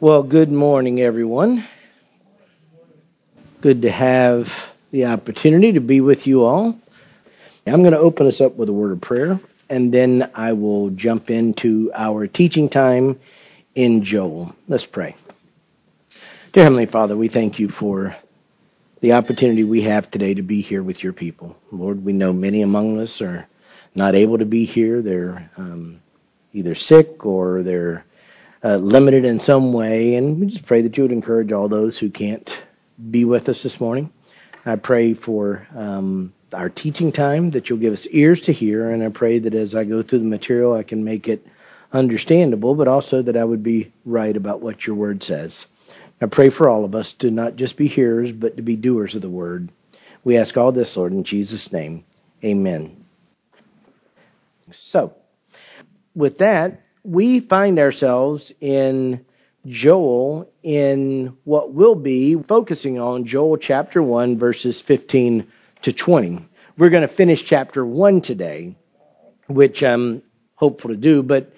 Well, good morning, everyone. Good to have the opportunity to be with you all. I'm going to open us up with a word of prayer, and then I will jump into our teaching time in Joel. Let's pray. Dear Heavenly Father, we thank you for the opportunity we have today to be here with your people. Lord, we know many among us are not able to be here. They're um, either sick or they're uh, limited in some way, and we just pray that you would encourage all those who can't be with us this morning. I pray for um, our teaching time that you'll give us ears to hear, and I pray that as I go through the material, I can make it understandable, but also that I would be right about what your word says. I pray for all of us to not just be hearers, but to be doers of the word. We ask all this, Lord, in Jesus' name. Amen. So, with that, we find ourselves in Joel in what we'll be focusing on Joel chapter 1, verses 15 to 20. We're going to finish chapter 1 today, which I'm hopeful to do, but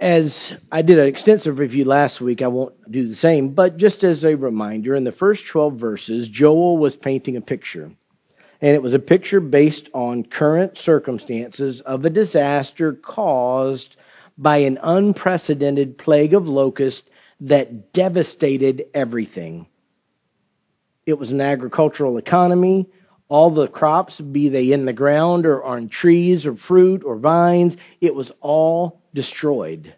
as I did an extensive review last week, I won't do the same, but just as a reminder, in the first 12 verses, Joel was painting a picture. And it was a picture based on current circumstances of a disaster caused by an unprecedented plague of locusts that devastated everything. It was an agricultural economy. All the crops, be they in the ground or on trees or fruit or vines, it was all destroyed.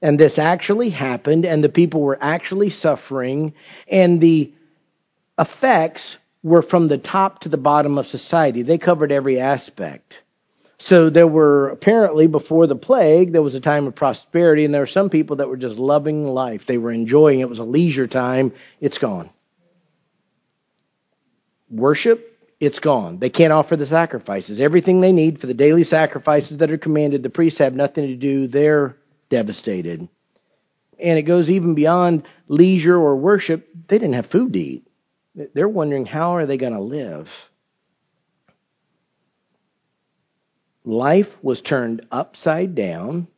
And this actually happened, and the people were actually suffering, and the effects were from the top to the bottom of society. They covered every aspect. So there were apparently before the plague, there was a time of prosperity, and there were some people that were just loving life. They were enjoying it. It was a leisure time. It's gone. Worship, it's gone. They can't offer the sacrifices. Everything they need for the daily sacrifices that are commanded, the priests have nothing to do. They're devastated. And it goes even beyond leisure or worship. They didn't have food to eat. They're wondering how are they going to live? Life was turned upside down.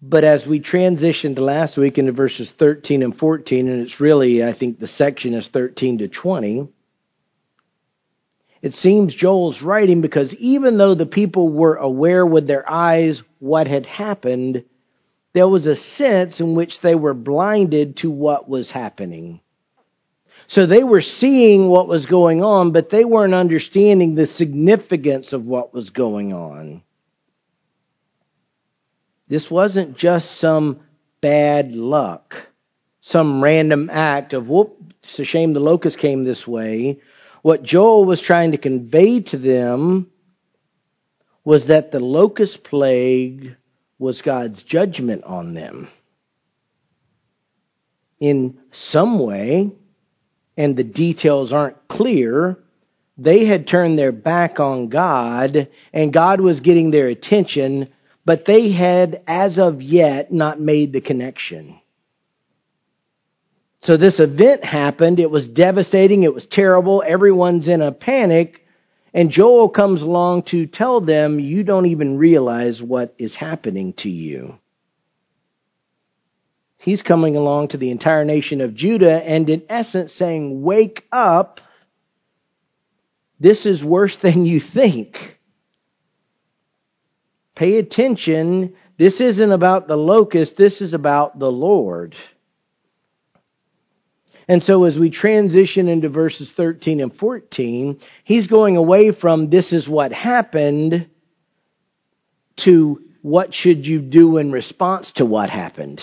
But as we transitioned last week into verses 13 and 14, and it's really, I think the section is 13 to 20, it seems Joel's writing because even though the people were aware with their eyes what had happened, there was a sense in which they were blinded to what was happening. So they were seeing what was going on, but they weren't understanding the significance of what was going on. This wasn't just some bad luck, some random act of, whoop, it's a shame the locust came this way. What Joel was trying to convey to them was that the locust plague was God's judgment on them. In some way, and the details aren't clear, they had turned their back on God and God was getting their attention, but they had, as of yet, not made the connection. So this event happened. It was devastating. It was terrible. Everyone's in a panic. And Joel comes along to tell them, you don't even realize what is happening to you. He's coming along to the entire nation of Judah and, in essence, saying, Wake up. This is worse than you think. Pay attention. This isn't about the locust, this is about the Lord. And so, as we transition into verses 13 and 14, he's going away from this is what happened to what should you do in response to what happened.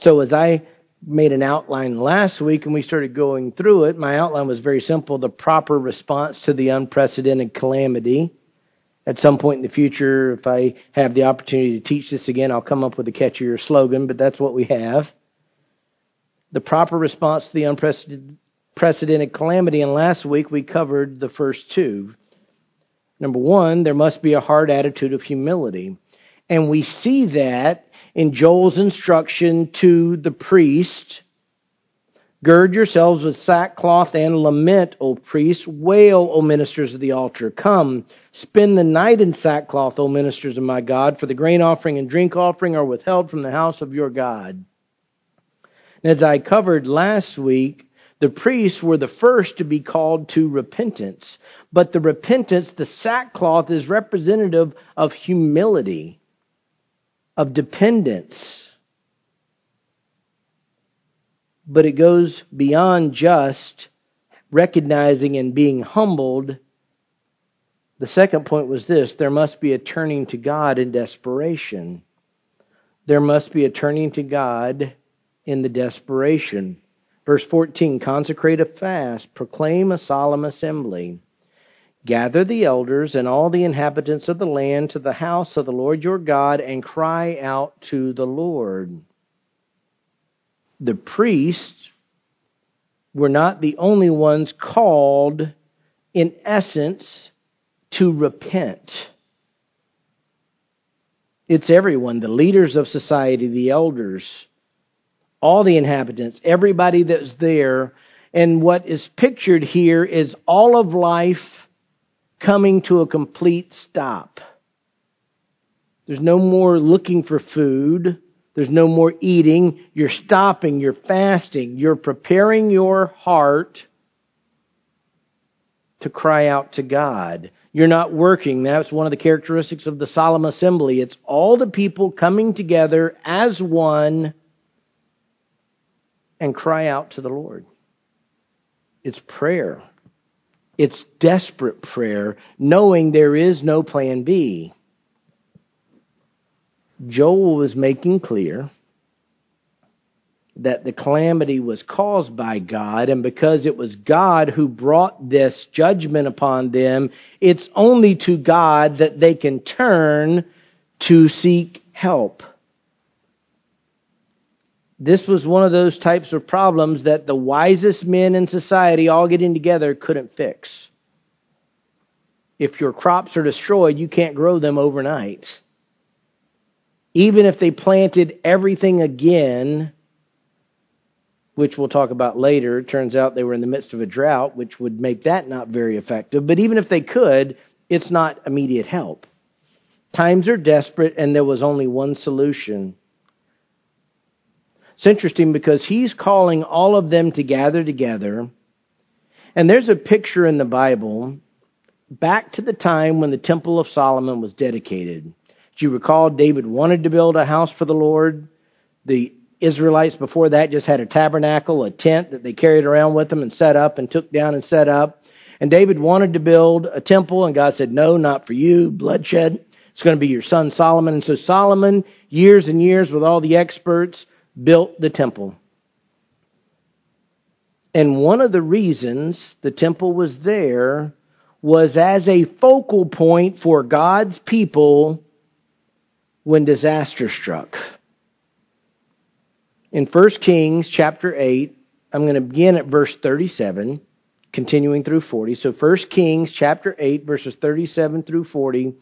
So as I made an outline last week and we started going through it, my outline was very simple the proper response to the unprecedented calamity. At some point in the future, if I have the opportunity to teach this again, I'll come up with a catchier slogan, but that's what we have. The proper response to the unprecedented calamity, and last week we covered the first two. Number one, there must be a hard attitude of humility. And we see that in Joel's instruction to the priest Gird yourselves with sackcloth and lament, O priests. Wail, O ministers of the altar. Come, spend the night in sackcloth, O ministers of my God, for the grain offering and drink offering are withheld from the house of your God. As I covered last week, the priests were the first to be called to repentance. But the repentance, the sackcloth, is representative of humility, of dependence but it goes beyond just recognizing and being humbled. The second point was this there must be a turning to God in desperation. There must be a turning to God in the desperation. Verse 14 Consecrate a fast, proclaim a solemn assembly. Gather the elders and all the inhabitants of the land to the house of the Lord your God and cry out to the Lord the priests were not the only ones called, in essence, to repent. It's everyone, the leaders of society, the elders, all the inhabitants, everybody that's there. And what is pictured here is all of life coming to a complete stop. There's no more looking for food. There's no more eating. You're stopping. You're fasting. You're preparing your heart to cry out to God. You're not working. That's one of the characteristics of the solemn assembly. It's all the people coming together as one and cry out to the Lord. It's prayer. It's desperate prayer, knowing there is no plan B. Joel was making clear that the calamity was caused by God, and because it was God who brought this judgment upon them, it's only to God that they can turn to seek help. This was one of those types of problems that the wisest men in society all getting together couldn't fix. If your crops are destroyed, you can't grow them overnight even if they planted everything again, which we'll talk about later, it turns out they were in the midst of a drought, which would make that not very effective. But even if they could, it's not immediate help. Times are desperate, and there was only one solution. It's interesting because he's calling all of them to gather together. And there's a picture in the Bible back to the time when the Temple of Solomon was dedicated. Do you recall David wanted to build a house for the Lord? The Israelites before that just had a tabernacle, a tent that they carried around with them and set up and took down and set up. And David wanted to build a temple, and God said, No, not for you, bloodshed. It's going to be your son Solomon. And so Solomon, years and years with all the experts, built the temple. And one of the reasons the temple was there was as a focal point for God's people when disaster struck. In 1 Kings chapter 8, I'm going to begin at verse 37, continuing through 40. So 1 Kings chapter 8, verses 37 through 40.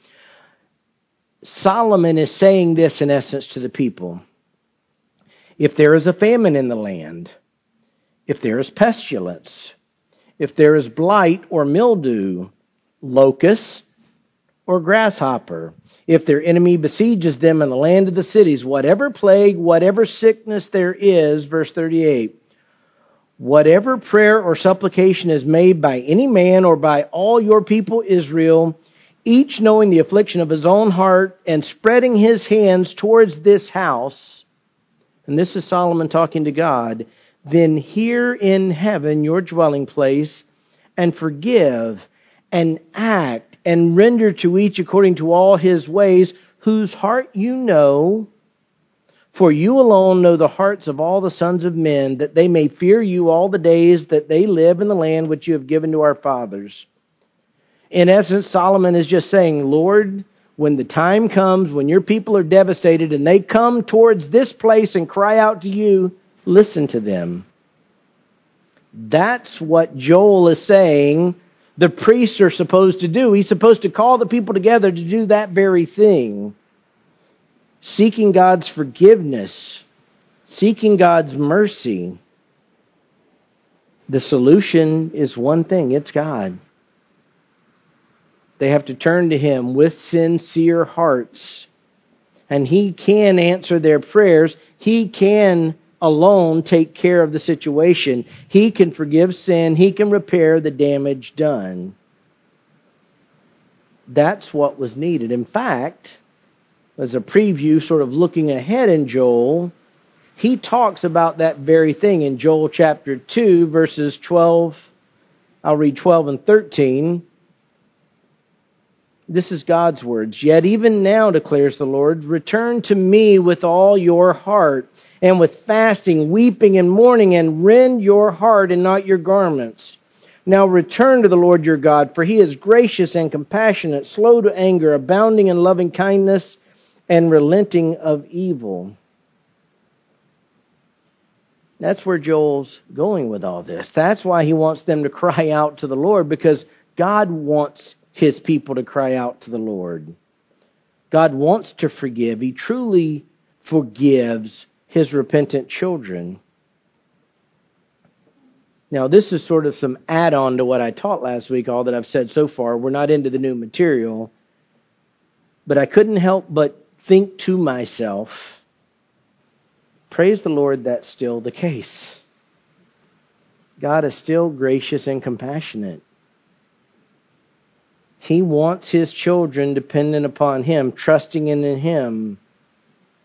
Solomon is saying this in essence to the people. If there is a famine in the land, if there is pestilence, if there is blight or mildew, locusts, or grasshopper. If their enemy besieges them in the land of the cities, whatever plague, whatever sickness there is, verse 38, whatever prayer or supplication is made by any man or by all your people Israel, each knowing the affliction of his own heart and spreading his hands towards this house, and this is Solomon talking to God, then hear in heaven your dwelling place and forgive and act and render to each according to all his ways, whose heart you know. For you alone know the hearts of all the sons of men, that they may fear you all the days that they live in the land which you have given to our fathers. In essence, Solomon is just saying, Lord, when the time comes, when your people are devastated and they come towards this place and cry out to you, listen to them. That's what Joel is saying the priests are supposed to do. He's supposed to call the people together to do that very thing. Seeking God's forgiveness, seeking God's mercy. The solution is one thing it's God. They have to turn to Him with sincere hearts. And He can answer their prayers. He can alone take care of the situation. He can forgive sin. He can repair the damage done. That's what was needed. In fact, as a preview, sort of looking ahead in Joel, he talks about that very thing in Joel chapter 2, verses 12. I'll read 12 and 13. This is God's words. Yet even now, declares the Lord, return to me with all your heart, and with fasting, weeping, and mourning, and rend your heart and not your garments. Now return to the Lord your God, for he is gracious and compassionate, slow to anger, abounding in loving kindness, and relenting of evil. That's where Joel's going with all this. That's why he wants them to cry out to the Lord, because God wants his people to cry out to the Lord. God wants to forgive. He truly forgives his repentant children. Now, this is sort of some add on to what I taught last week, all that I've said so far. We're not into the new material. But I couldn't help but think to myself, praise the Lord, that's still the case. God is still gracious and compassionate. He wants his children dependent upon him, trusting in him.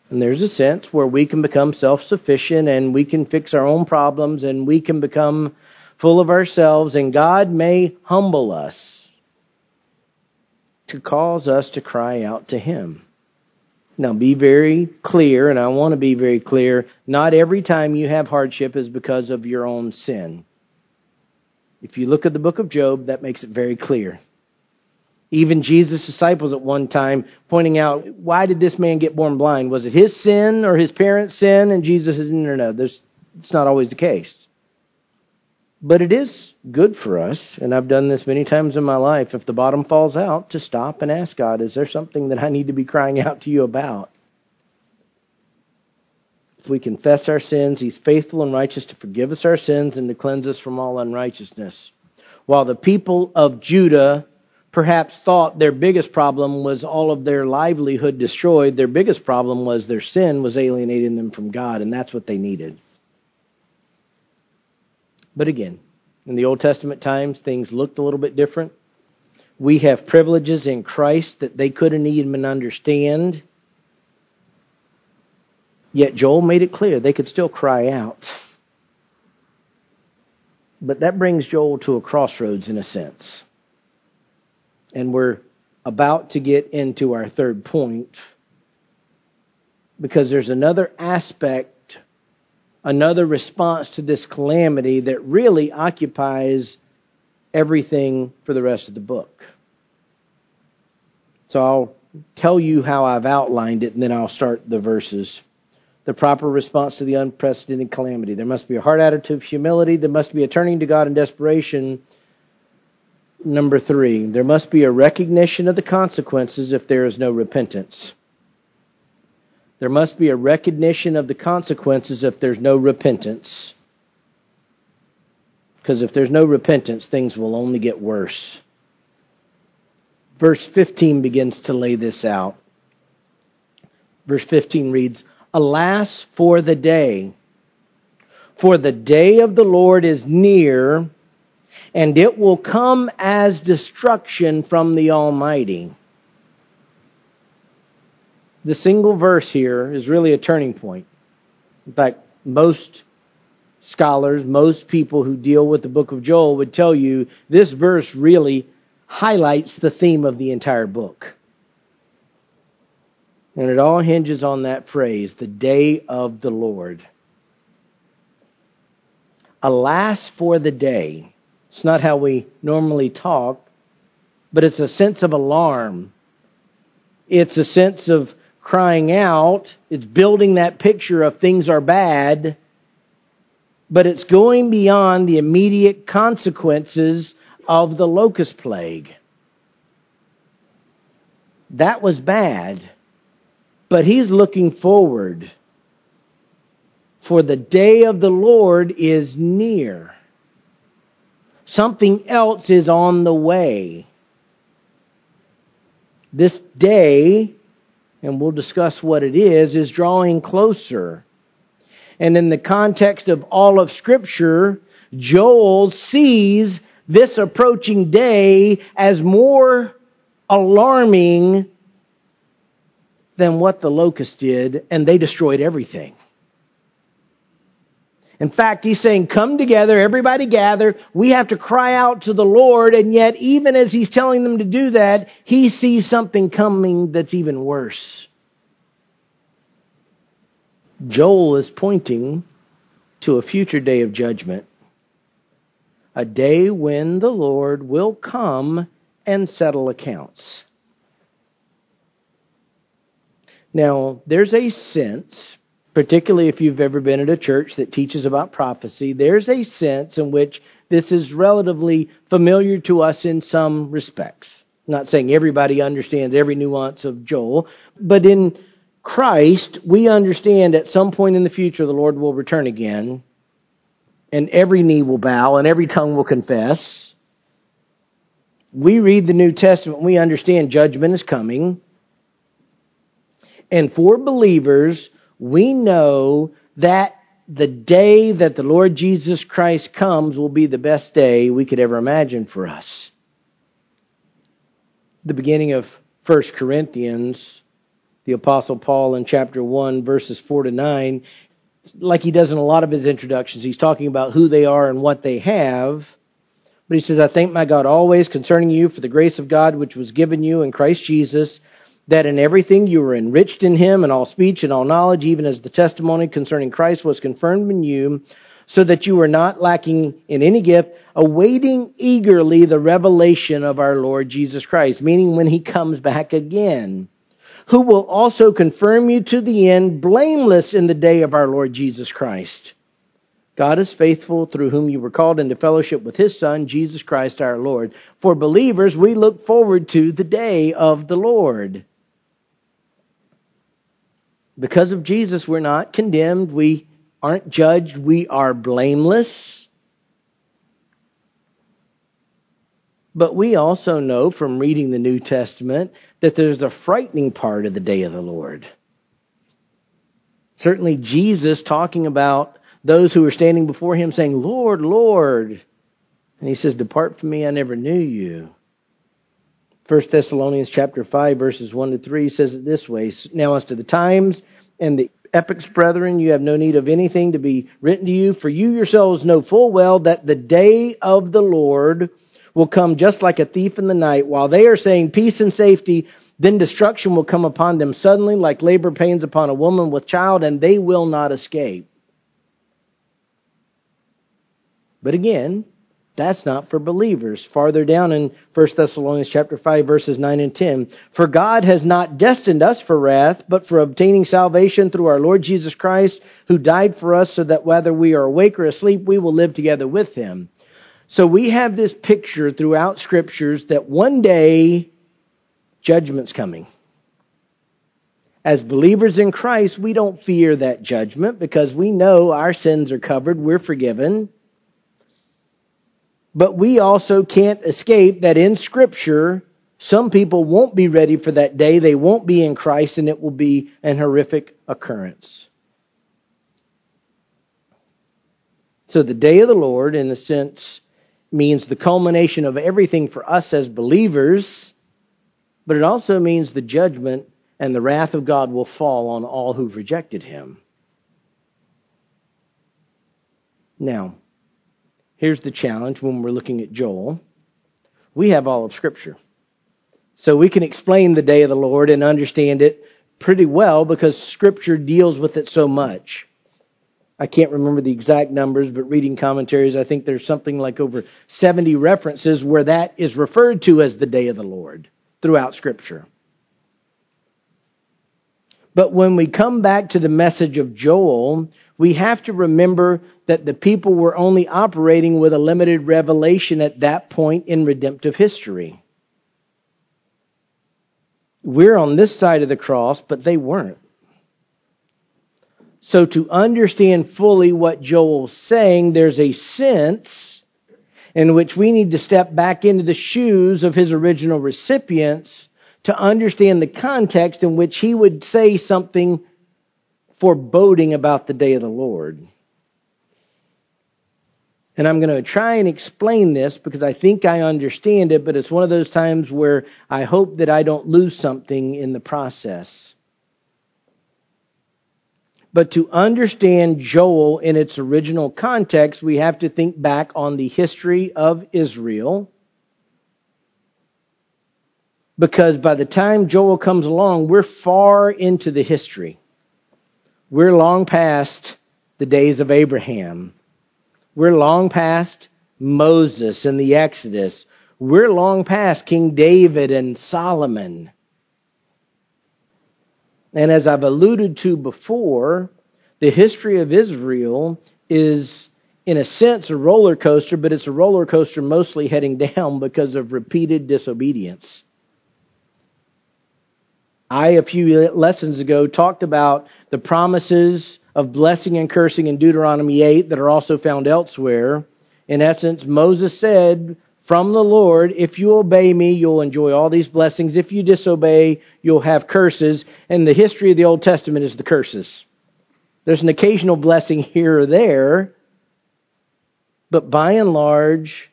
And there's a sense where we can become self sufficient and we can fix our own problems and we can become full of ourselves, and God may humble us to cause us to cry out to Him. Now, be very clear, and I want to be very clear not every time you have hardship is because of your own sin. If you look at the book of Job, that makes it very clear. Even Jesus' disciples at one time pointing out, why did this man get born blind? Was it his sin or his parents' sin? And Jesus said, no, no, no, there's, it's not always the case. But it is good for us, and I've done this many times in my life, if the bottom falls out, to stop and ask God, is there something that I need to be crying out to you about? If we confess our sins, He's faithful and righteous to forgive us our sins and to cleanse us from all unrighteousness. While the people of Judah perhaps thought their biggest problem was all of their livelihood destroyed. Their biggest problem was their sin was alienating them from God, and that's what they needed. But again, in the Old Testament times, things looked a little bit different. We have privileges in Christ that they couldn't even understand. Yet Joel made it clear they could still cry out. But that brings Joel to a crossroads in a sense. And we're about to get into our third point because there's another aspect, another response to this calamity that really occupies everything for the rest of the book. So I'll tell you how I've outlined it and then I'll start the verses. The proper response to the unprecedented calamity. There must be a heart attitude of humility. There must be a turning to God in desperation Number three, there must be a recognition of the consequences if there is no repentance. There must be a recognition of the consequences if there's no repentance. Because if there's no repentance, things will only get worse. Verse 15 begins to lay this out. Verse 15 reads, Alas for the day, for the day of the Lord is near and it will come as destruction from the Almighty. The single verse here is really a turning point. In fact, most scholars, most people who deal with the book of Joel would tell you this verse really highlights the theme of the entire book. And it all hinges on that phrase, the day of the Lord. Alas for the day it's not how we normally talk, but it's a sense of alarm. It's a sense of crying out. It's building that picture of things are bad, but it's going beyond the immediate consequences of the locust plague. That was bad, but he's looking forward. For the day of the Lord is near. Something else is on the way. This day, and we'll discuss what it is, is drawing closer. And in the context of all of Scripture, Joel sees this approaching day as more alarming than what the locust did, and they destroyed everything. In fact, he's saying, come together, everybody gather. We have to cry out to the Lord. And yet, even as he's telling them to do that, he sees something coming that's even worse. Joel is pointing to a future day of judgment. A day when the Lord will come and settle accounts. Now, there's a sense particularly if you've ever been at a church that teaches about prophecy, there's a sense in which this is relatively familiar to us in some respects. I'm not saying everybody understands every nuance of Joel, but in Christ, we understand at some point in the future the Lord will return again, and every knee will bow and every tongue will confess. We read the New Testament, we understand judgment is coming. And for believers, we know that the day that the Lord Jesus Christ comes will be the best day we could ever imagine for us. The beginning of 1 Corinthians, the Apostle Paul in chapter 1, verses 4 to 9, like he does in a lot of his introductions, he's talking about who they are and what they have. But he says, I thank my God always concerning you for the grace of God which was given you in Christ Jesus that in everything you were enriched in him in all speech and all knowledge, even as the testimony concerning Christ was confirmed in you, so that you were not lacking in any gift, awaiting eagerly the revelation of our Lord Jesus Christ, meaning when he comes back again, who will also confirm you to the end, blameless in the day of our Lord Jesus Christ. God is faithful through whom you were called into fellowship with his Son, Jesus Christ our Lord. For believers, we look forward to the day of the Lord. Because of Jesus, we're not condemned. We aren't judged. We are blameless. But we also know from reading the New Testament that there's a frightening part of the day of the Lord. Certainly, Jesus talking about those who are standing before him saying, Lord, Lord. And he says, Depart from me, I never knew you. 1 Thessalonians chapter 5 verses 1 to 3 says it this way, Now as to the times and the epochs, brethren, you have no need of anything to be written to you, for you yourselves know full well that the day of the Lord will come just like a thief in the night. While they are saying peace and safety, then destruction will come upon them suddenly like labor pains upon a woman with child, and they will not escape. But again, that's not for believers. Farther down in 1 Thessalonians chapter 5 verses 9 and 10, for God has not destined us for wrath, but for obtaining salvation through our Lord Jesus Christ, who died for us so that whether we are awake or asleep, we will live together with him. So we have this picture throughout scriptures that one day judgment's coming. As believers in Christ, we don't fear that judgment because we know our sins are covered, we're forgiven. But we also can't escape that in Scripture, some people won't be ready for that day. They won't be in Christ, and it will be an horrific occurrence. So the day of the Lord, in a sense, means the culmination of everything for us as believers, but it also means the judgment and the wrath of God will fall on all who've rejected him. Now, Here's the challenge when we're looking at Joel. We have all of Scripture. So we can explain the day of the Lord and understand it pretty well because Scripture deals with it so much. I can't remember the exact numbers, but reading commentaries, I think there's something like over 70 references where that is referred to as the day of the Lord throughout Scripture. But when we come back to the message of Joel, we have to remember that the people were only operating with a limited revelation at that point in redemptive history. We're on this side of the cross, but they weren't. So to understand fully what Joel's saying, there's a sense in which we need to step back into the shoes of his original recipients to understand the context in which he would say something foreboding about the day of the Lord. And I'm going to try and explain this because I think I understand it, but it's one of those times where I hope that I don't lose something in the process. But to understand Joel in its original context, we have to think back on the history of Israel. Because by the time Joel comes along, we're far into the history. We're long past the days of Abraham. We're long past Moses and the Exodus. We're long past King David and Solomon. And as I've alluded to before, the history of Israel is, in a sense, a roller coaster, but it's a roller coaster mostly heading down because of repeated disobedience. I, a few lessons ago, talked about the promises of blessing and cursing in Deuteronomy 8 that are also found elsewhere. In essence, Moses said, from the Lord, if you obey me, you'll enjoy all these blessings. If you disobey, you'll have curses. And the history of the Old Testament is the curses. There's an occasional blessing here or there, but by and large,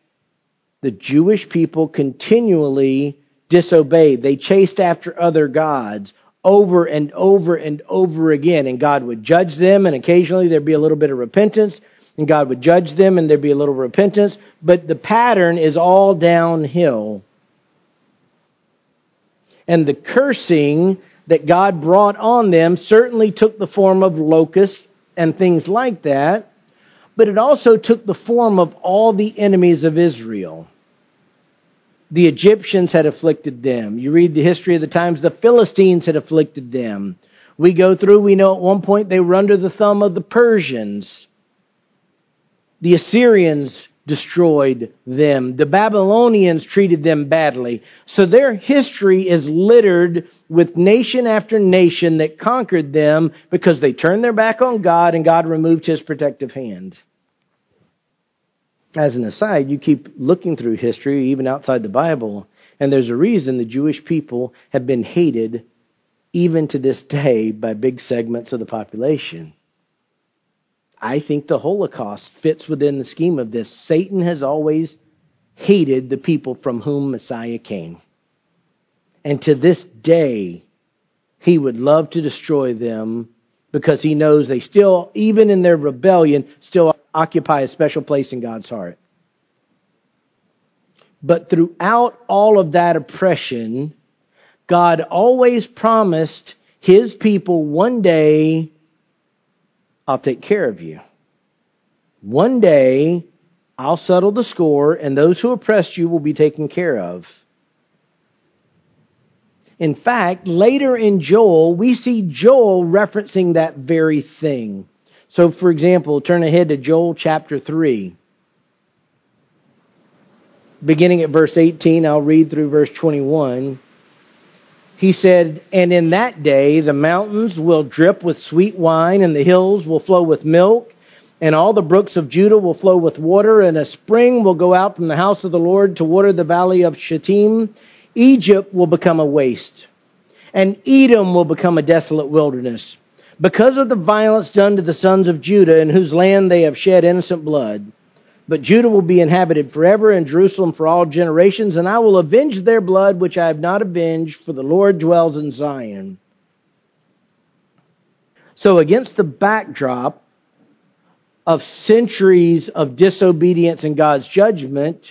the Jewish people continually disobeyed. They chased after other gods over and over and over again, and God would judge them, and occasionally there'd be a little bit of repentance, and God would judge them, and there'd be a little repentance, but the pattern is all downhill. And the cursing that God brought on them certainly took the form of locusts and things like that, but it also took the form of all the enemies of Israel the Egyptians had afflicted them. You read the history of the times the Philistines had afflicted them. We go through, we know at one point they were under the thumb of the Persians. The Assyrians destroyed them. The Babylonians treated them badly. So their history is littered with nation after nation that conquered them because they turned their back on God and God removed his protective hand as an aside, you keep looking through history, even outside the Bible, and there's a reason the Jewish people have been hated even to this day by big segments of the population. I think the Holocaust fits within the scheme of this. Satan has always hated the people from whom Messiah came. And to this day, he would love to destroy them because he knows they still, even in their rebellion, still occupy a special place in God's heart. But throughout all of that oppression, God always promised his people one day, I'll take care of you. One day, I'll settle the score, and those who oppressed you will be taken care of. In fact, later in Joel, we see Joel referencing that very thing. So, for example, turn ahead to Joel chapter 3. Beginning at verse 18, I'll read through verse 21. He said, And in that day the mountains will drip with sweet wine, and the hills will flow with milk, and all the brooks of Judah will flow with water, and a spring will go out from the house of the Lord to water the valley of Shittim. Egypt will become a waste, and Edom will become a desolate wilderness because of the violence done to the sons of Judah, in whose land they have shed innocent blood. But Judah will be inhabited forever, and Jerusalem for all generations, and I will avenge their blood which I have not avenged, for the Lord dwells in Zion. So, against the backdrop of centuries of disobedience and God's judgment,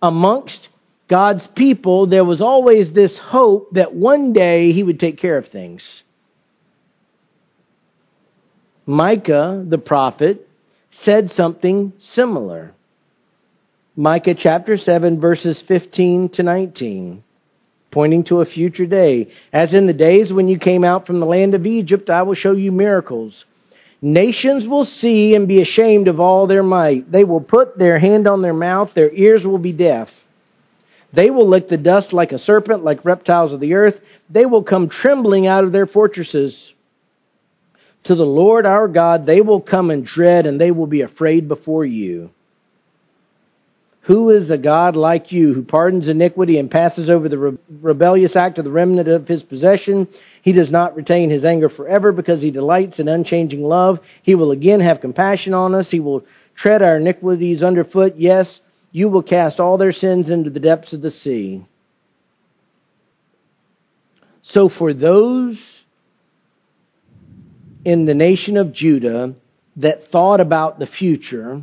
amongst God's people, there was always this hope that one day He would take care of things. Micah, the prophet, said something similar. Micah chapter 7, verses 15 to 19, pointing to a future day. As in the days when you came out from the land of Egypt, I will show you miracles. Nations will see and be ashamed of all their might. They will put their hand on their mouth, their ears will be deaf. They will lick the dust like a serpent, like reptiles of the earth. They will come trembling out of their fortresses. To the Lord our God they will come in dread and they will be afraid before you. Who is a God like you who pardons iniquity and passes over the re- rebellious act of the remnant of his possession? He does not retain his anger forever because he delights in unchanging love. He will again have compassion on us. He will tread our iniquities underfoot. Yes, you will cast all their sins into the depths of the sea. So for those in the nation of Judah that thought about the future,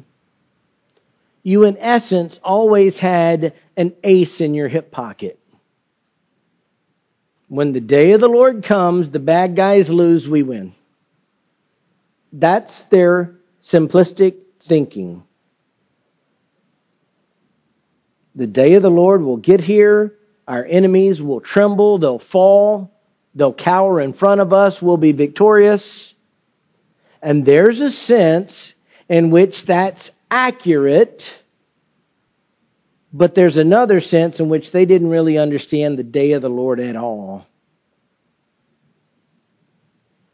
you in essence always had an ace in your hip pocket. When the day of the Lord comes, the bad guys lose, we win. That's their simplistic thinking. The day of the Lord will get here, our enemies will tremble, they'll fall, they'll cower in front of us, we'll be victorious. And there's a sense in which that's accurate, but there's another sense in which they didn't really understand the day of the Lord at all.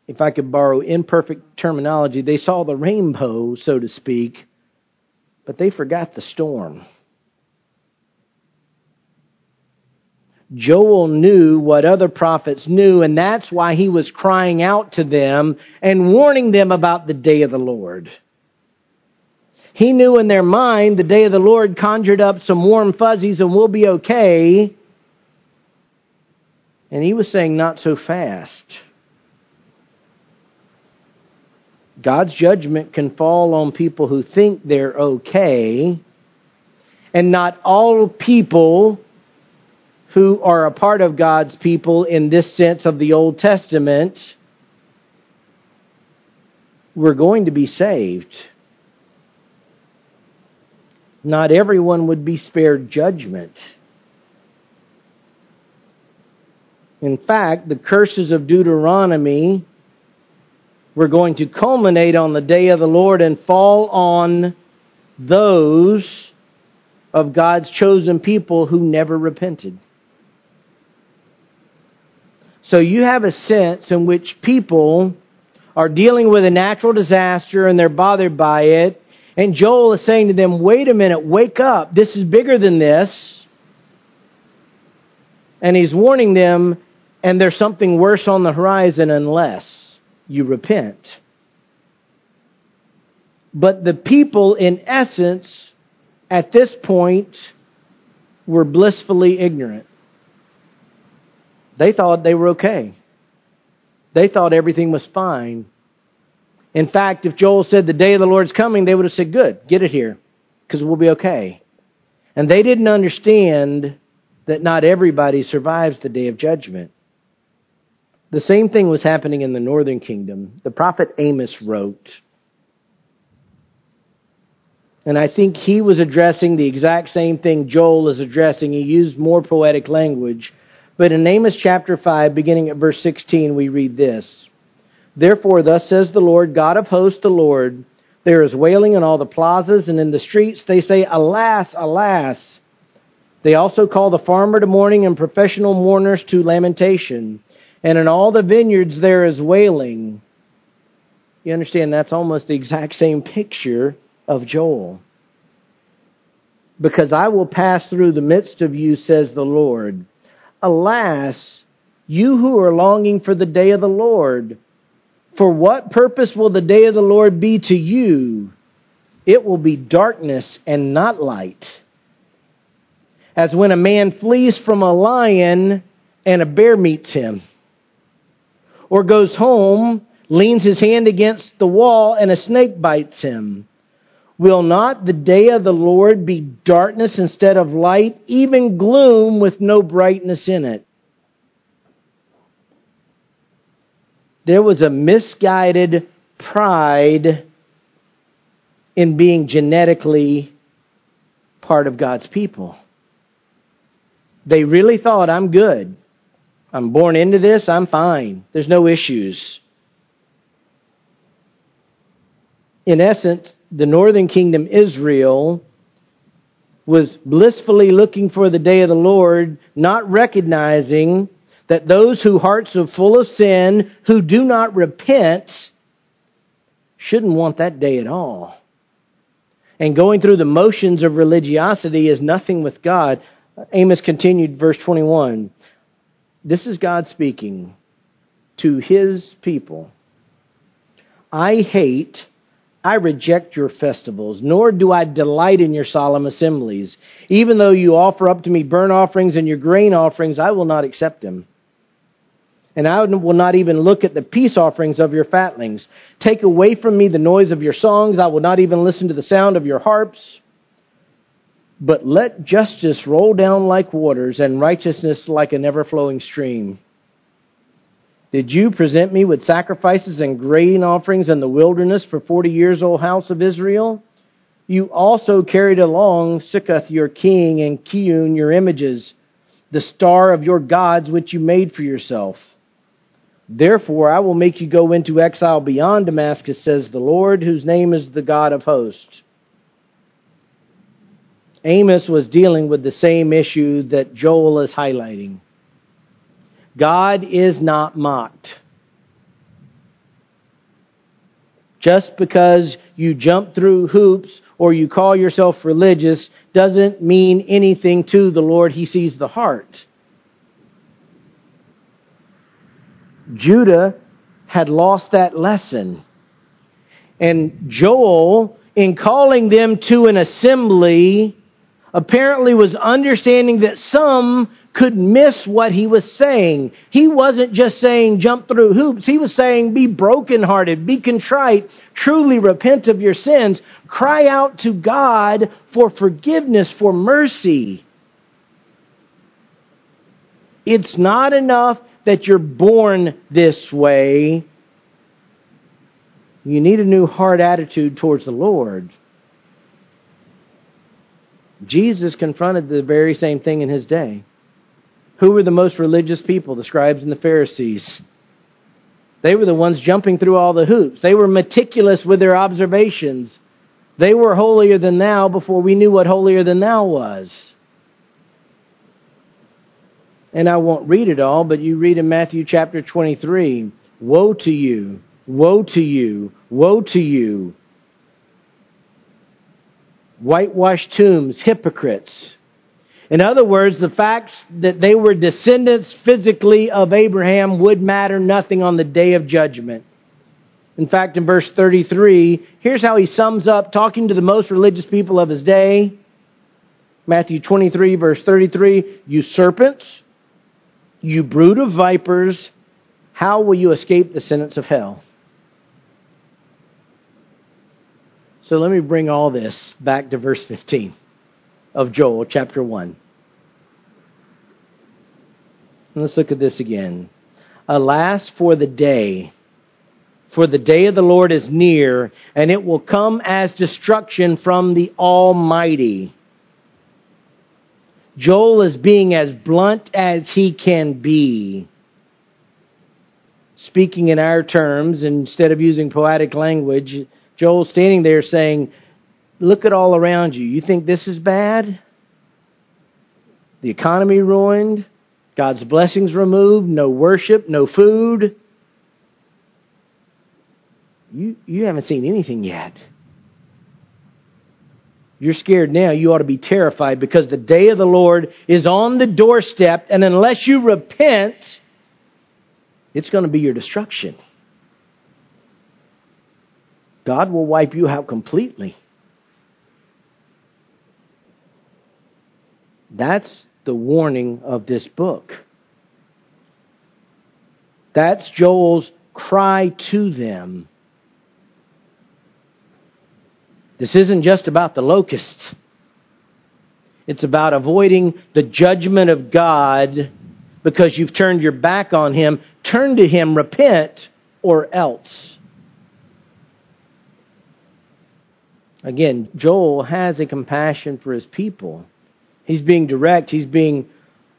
If I could borrow imperfect terminology, they saw the rainbow, so to speak, but they forgot the storm. Joel knew what other prophets knew, and that's why he was crying out to them and warning them about the day of the Lord. He knew in their mind the day of the Lord conjured up some warm fuzzies and we'll be okay. And he was saying, not so fast. God's judgment can fall on people who think they're okay, and not all people who are a part of God's people in this sense of the Old Testament were going to be saved. Not everyone would be spared judgment. In fact, the curses of Deuteronomy were going to culminate on the day of the Lord and fall on those of God's chosen people who never repented. So you have a sense in which people are dealing with a natural disaster and they're bothered by it. And Joel is saying to them, wait a minute, wake up. This is bigger than this. And he's warning them, and there's something worse on the horizon unless you repent. But the people, in essence, at this point, were blissfully ignorant. They thought they were okay. They thought everything was fine. In fact, if Joel said the day of the Lord's coming, they would have said, good, get it here, because we'll be okay. And they didn't understand that not everybody survives the day of judgment. The same thing was happening in the northern kingdom. The prophet Amos wrote, and I think he was addressing the exact same thing Joel is addressing. He used more poetic language. But in Amos chapter 5, beginning at verse 16, we read this Therefore, thus says the Lord, God of hosts, the Lord, there is wailing in all the plazas and in the streets. They say, Alas, alas. They also call the farmer to mourning and professional mourners to lamentation. And in all the vineyards there is wailing. You understand, that's almost the exact same picture of Joel. Because I will pass through the midst of you, says the Lord Alas, you who are longing for the day of the Lord, for what purpose will the day of the Lord be to you? It will be darkness and not light. As when a man flees from a lion and a bear meets him. Or goes home, leans his hand against the wall, and a snake bites him. Will not the day of the Lord be darkness instead of light, even gloom with no brightness in it? There was a misguided pride in being genetically part of God's people. They really thought, I'm good. I'm born into this, I'm fine. There's no issues. In essence, the northern kingdom, Israel, was blissfully looking for the day of the Lord, not recognizing that those whose hearts are full of sin, who do not repent, shouldn't want that day at all. and going through the motions of religiosity is nothing with God. Amos continued, verse 21. This is God speaking to his people. I hate, I reject your festivals, nor do I delight in your solemn assemblies. Even though you offer up to me burnt offerings and your grain offerings, I will not accept them. And I will not even look at the peace offerings of your fatlings. Take away from me the noise of your songs. I will not even listen to the sound of your harps. But let justice roll down like waters and righteousness like an ever flowing stream. Did you present me with sacrifices and grain offerings in the wilderness for forty years, O house of Israel? You also carried along Sikkuth your king and Kiyyun your images, the star of your gods which you made for yourself. Therefore, I will make you go into exile beyond Damascus, says the Lord, whose name is the God of hosts. Amos was dealing with the same issue that Joel is highlighting. God is not mocked. Just because you jump through hoops or you call yourself religious doesn't mean anything to the Lord. He sees the heart. Judah had lost that lesson. And Joel, in calling them to an assembly, apparently was understanding that some could miss what he was saying. He wasn't just saying jump through hoops. He was saying be brokenhearted, be contrite, truly repent of your sins, cry out to God for forgiveness, for mercy. It's not enough that you're born this way. You need a new heart attitude towards the Lord. Jesus confronted the very same thing in his day. Who were the most religious people? The scribes and the Pharisees. They were the ones jumping through all the hoops. They were meticulous with their observations. They were holier than thou before we knew what holier than thou was. And I won't read it all, but you read in Matthew chapter 23 Woe to you! Woe to you! Woe to you! Whitewashed tombs, hypocrites. In other words, the facts that they were descendants physically of Abraham would matter nothing on the day of judgment. In fact, in verse 33, here's how he sums up talking to the most religious people of his day. Matthew 23, verse 33 You serpents, you brood of vipers, how will you escape the sentence of hell? So let me bring all this back to verse 15 of Joel chapter 1. Let's look at this again. Alas for the day, for the day of the Lord is near, and it will come as destruction from the Almighty. Joel is being as blunt as he can be. Speaking in our terms, instead of using poetic language, Joel's standing there saying, Look at all around you. You think this is bad? The economy ruined, God's blessings removed, no worship, no food. You, you haven't seen anything yet. You're scared now. You ought to be terrified because the day of the Lord is on the doorstep, and unless you repent, it's going to be your destruction. God will wipe you out completely. That's the warning of this book. That's Joel's cry to them. This isn't just about the locusts. It's about avoiding the judgment of God because you've turned your back on Him. Turn to Him, repent, or else. Again, Joel has a compassion for his people. He's being direct. He's being,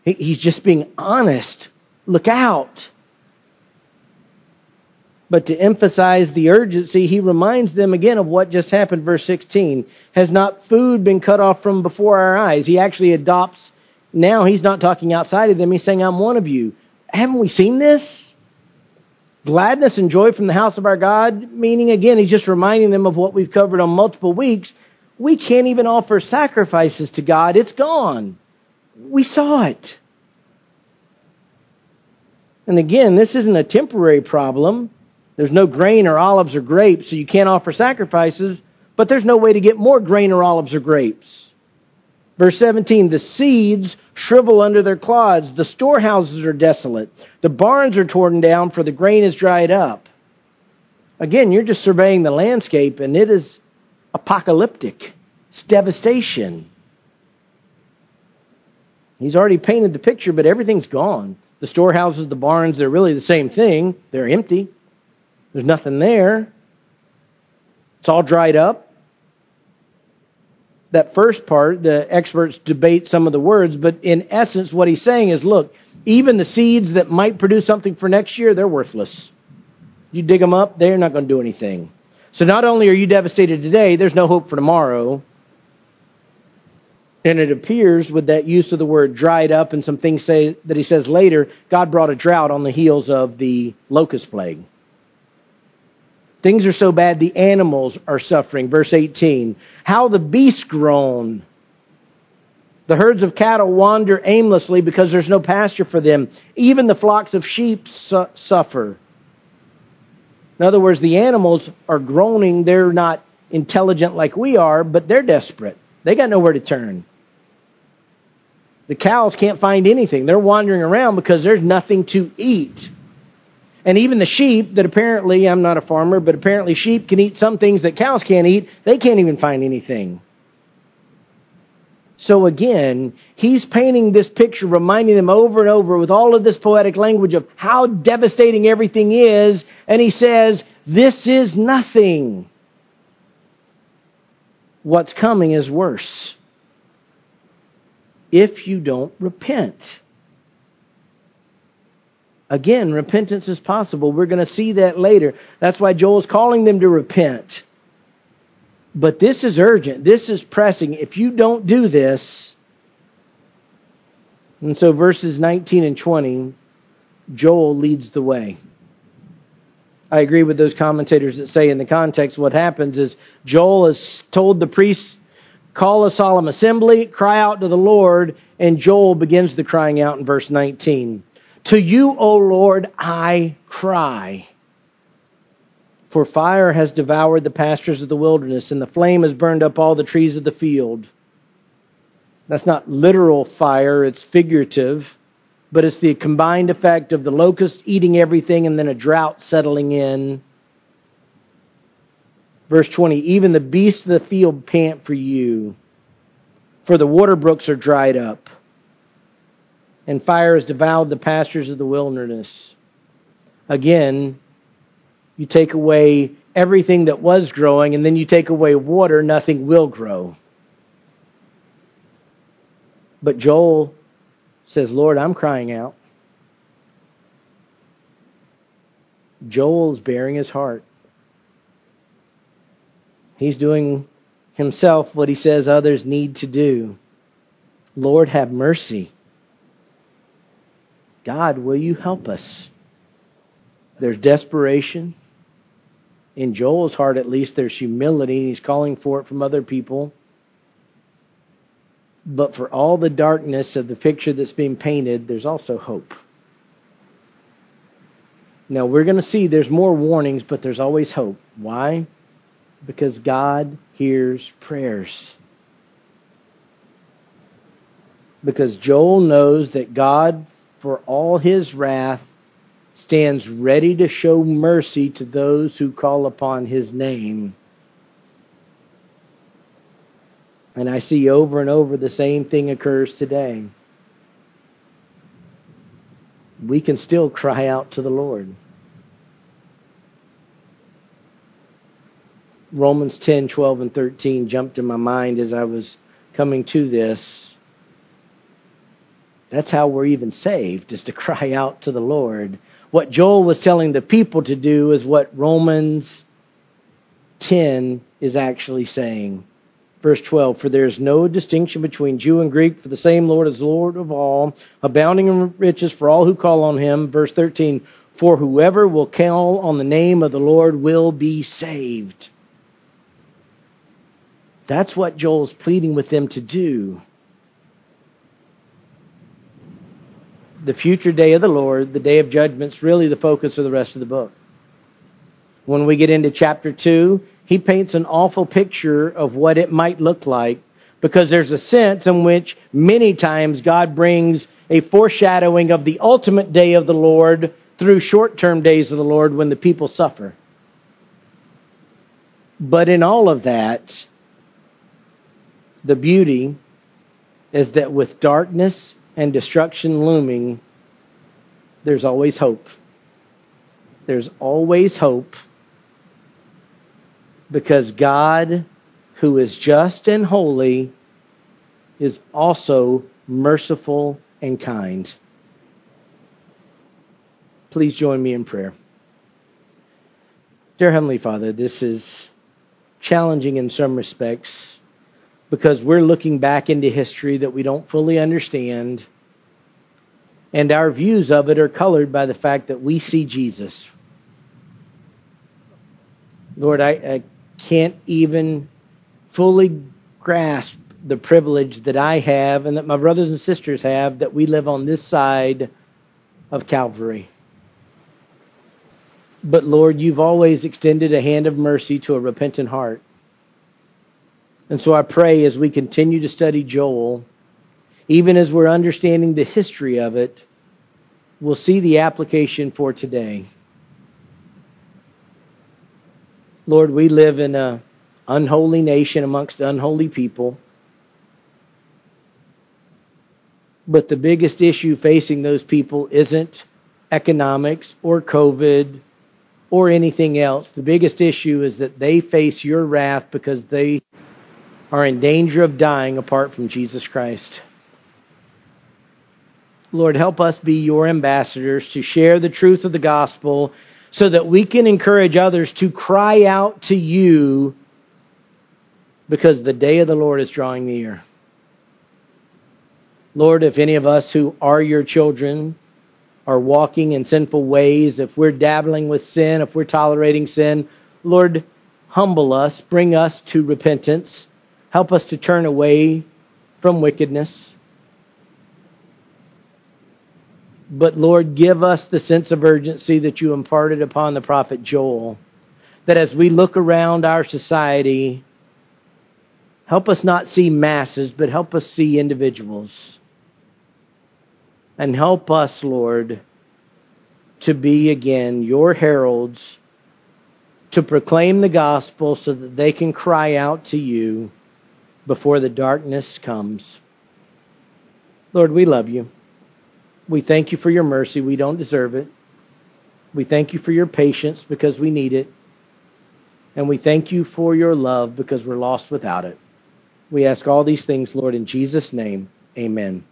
he's just being honest. Look out. But to emphasize the urgency, he reminds them again of what just happened, verse 16. Has not food been cut off from before our eyes? He actually adopts, now he's not talking outside of them, he's saying, I'm one of you. Haven't we seen this? Gladness and joy from the house of our God, meaning again, he's just reminding them of what we've covered on multiple weeks. We can't even offer sacrifices to God. It's gone. We saw it. And again, this isn't a temporary problem. There's no grain or olives or grapes, so you can't offer sacrifices, but there's no way to get more grain or olives or grapes. Verse 17, the seeds shrivel under their clods. The storehouses are desolate. The barns are torn down, for the grain is dried up. Again, you're just surveying the landscape, and it is apocalyptic. It's devastation. He's already painted the picture, but everything's gone. The storehouses, the barns, they're really the same thing. They're empty. There's nothing there. It's all dried up. That first part, the experts debate some of the words, but in essence, what he's saying is look, even the seeds that might produce something for next year, they're worthless. You dig them up, they're not going to do anything. So not only are you devastated today, there's no hope for tomorrow. And it appears with that use of the word dried up and some things say, that he says later, God brought a drought on the heels of the locust plague. Things are so bad, the animals are suffering. Verse 18. How the beasts groan. The herds of cattle wander aimlessly because there's no pasture for them. Even the flocks of sheep su- suffer. In other words, the animals are groaning. They're not intelligent like we are, but they're desperate. They got nowhere to turn. The cows can't find anything. They're wandering around because there's nothing to eat. And even the sheep that apparently, I'm not a farmer, but apparently sheep can eat some things that cows can't eat, they can't even find anything. So again, he's painting this picture, reminding them over and over with all of this poetic language of how devastating everything is, and he says, this is nothing. What's coming is worse if you don't repent. Again, repentance is possible. We're going to see that later. That's why Joel is calling them to repent. But this is urgent. This is pressing. If you don't do this, and so verses 19 and 20, Joel leads the way. I agree with those commentators that say in the context what happens is Joel has told the priests call a solemn assembly, cry out to the Lord, and Joel begins the crying out in verse 19. To you, O Lord, I cry. For fire has devoured the pastures of the wilderness, and the flame has burned up all the trees of the field. That's not literal fire, it's figurative, but it's the combined effect of the locust eating everything and then a drought settling in Verse 20, even the beasts of the field pant for you, for the water brooks are dried up, and fire has devoured the pastures of the wilderness. Again, you take away everything that was growing, and then you take away water, nothing will grow. But Joel says, Lord, I'm crying out. Joel's baring his heart. He's doing himself what he says others need to do. Lord, have mercy. God, will you help us? There's desperation. In Joel's heart, at least, there's humility. And he's calling for it from other people. But for all the darkness of the picture that's being painted, there's also hope. Now, we're going to see there's more warnings, but there's always hope. Why? because God hears prayers. Because Joel knows that God, for all his wrath, stands ready to show mercy to those who call upon his name. And I see over and over the same thing occurs today. We can still cry out to the Lord. Romans 10, 12, and 13 jumped in my mind as I was coming to this. That's how we're even saved, is to cry out to the Lord. What Joel was telling the people to do is what Romans 10 is actually saying. Verse 12, for there is no distinction between Jew and Greek, for the same Lord is Lord of all, abounding in riches for all who call on him. Verse 13, for whoever will call on the name of the Lord will be saved. That's what Joel's pleading with them to do. The future day of the Lord, the day of judgment, is really the focus of the rest of the book. When we get into chapter 2, he paints an awful picture of what it might look like because there's a sense in which many times God brings a foreshadowing of the ultimate day of the Lord through short term days of the Lord when the people suffer. But in all of that, the beauty is that with darkness and destruction looming, there's always hope. There's always hope because God, who is just and holy, is also merciful and kind. Please join me in prayer. Dear Heavenly Father, this is challenging in some respects because we're looking back into history that we don't fully understand, and our views of it are colored by the fact that we see Jesus. Lord, I, I can't even fully grasp the privilege that I have and that my brothers and sisters have that we live on this side of Calvary. But Lord, you've always extended a hand of mercy to a repentant heart. And so I pray as we continue to study Joel, even as we're understanding the history of it, we'll see the application for today. Lord, we live in an unholy nation amongst unholy people. But the biggest issue facing those people isn't economics or COVID or anything else. The biggest issue is that they face your wrath because they are in danger of dying apart from Jesus Christ. Lord, help us be your ambassadors to share the truth of the gospel so that we can encourage others to cry out to you because the day of the Lord is drawing near. Lord, if any of us who are your children are walking in sinful ways, if we're dabbling with sin, if we're tolerating sin, Lord, humble us, bring us to repentance, help us to turn away from wickedness. But Lord, give us the sense of urgency that you imparted upon the prophet Joel. That as we look around our society, help us not see masses, but help us see individuals. And help us, Lord, to be again your heralds, to proclaim the gospel so that they can cry out to you before the darkness comes. Lord, we love you. We thank you for your mercy. We don't deserve it. We thank you for your patience because we need it. And we thank you for your love because we're lost without it. We ask all these things, Lord, in Jesus' name. Amen.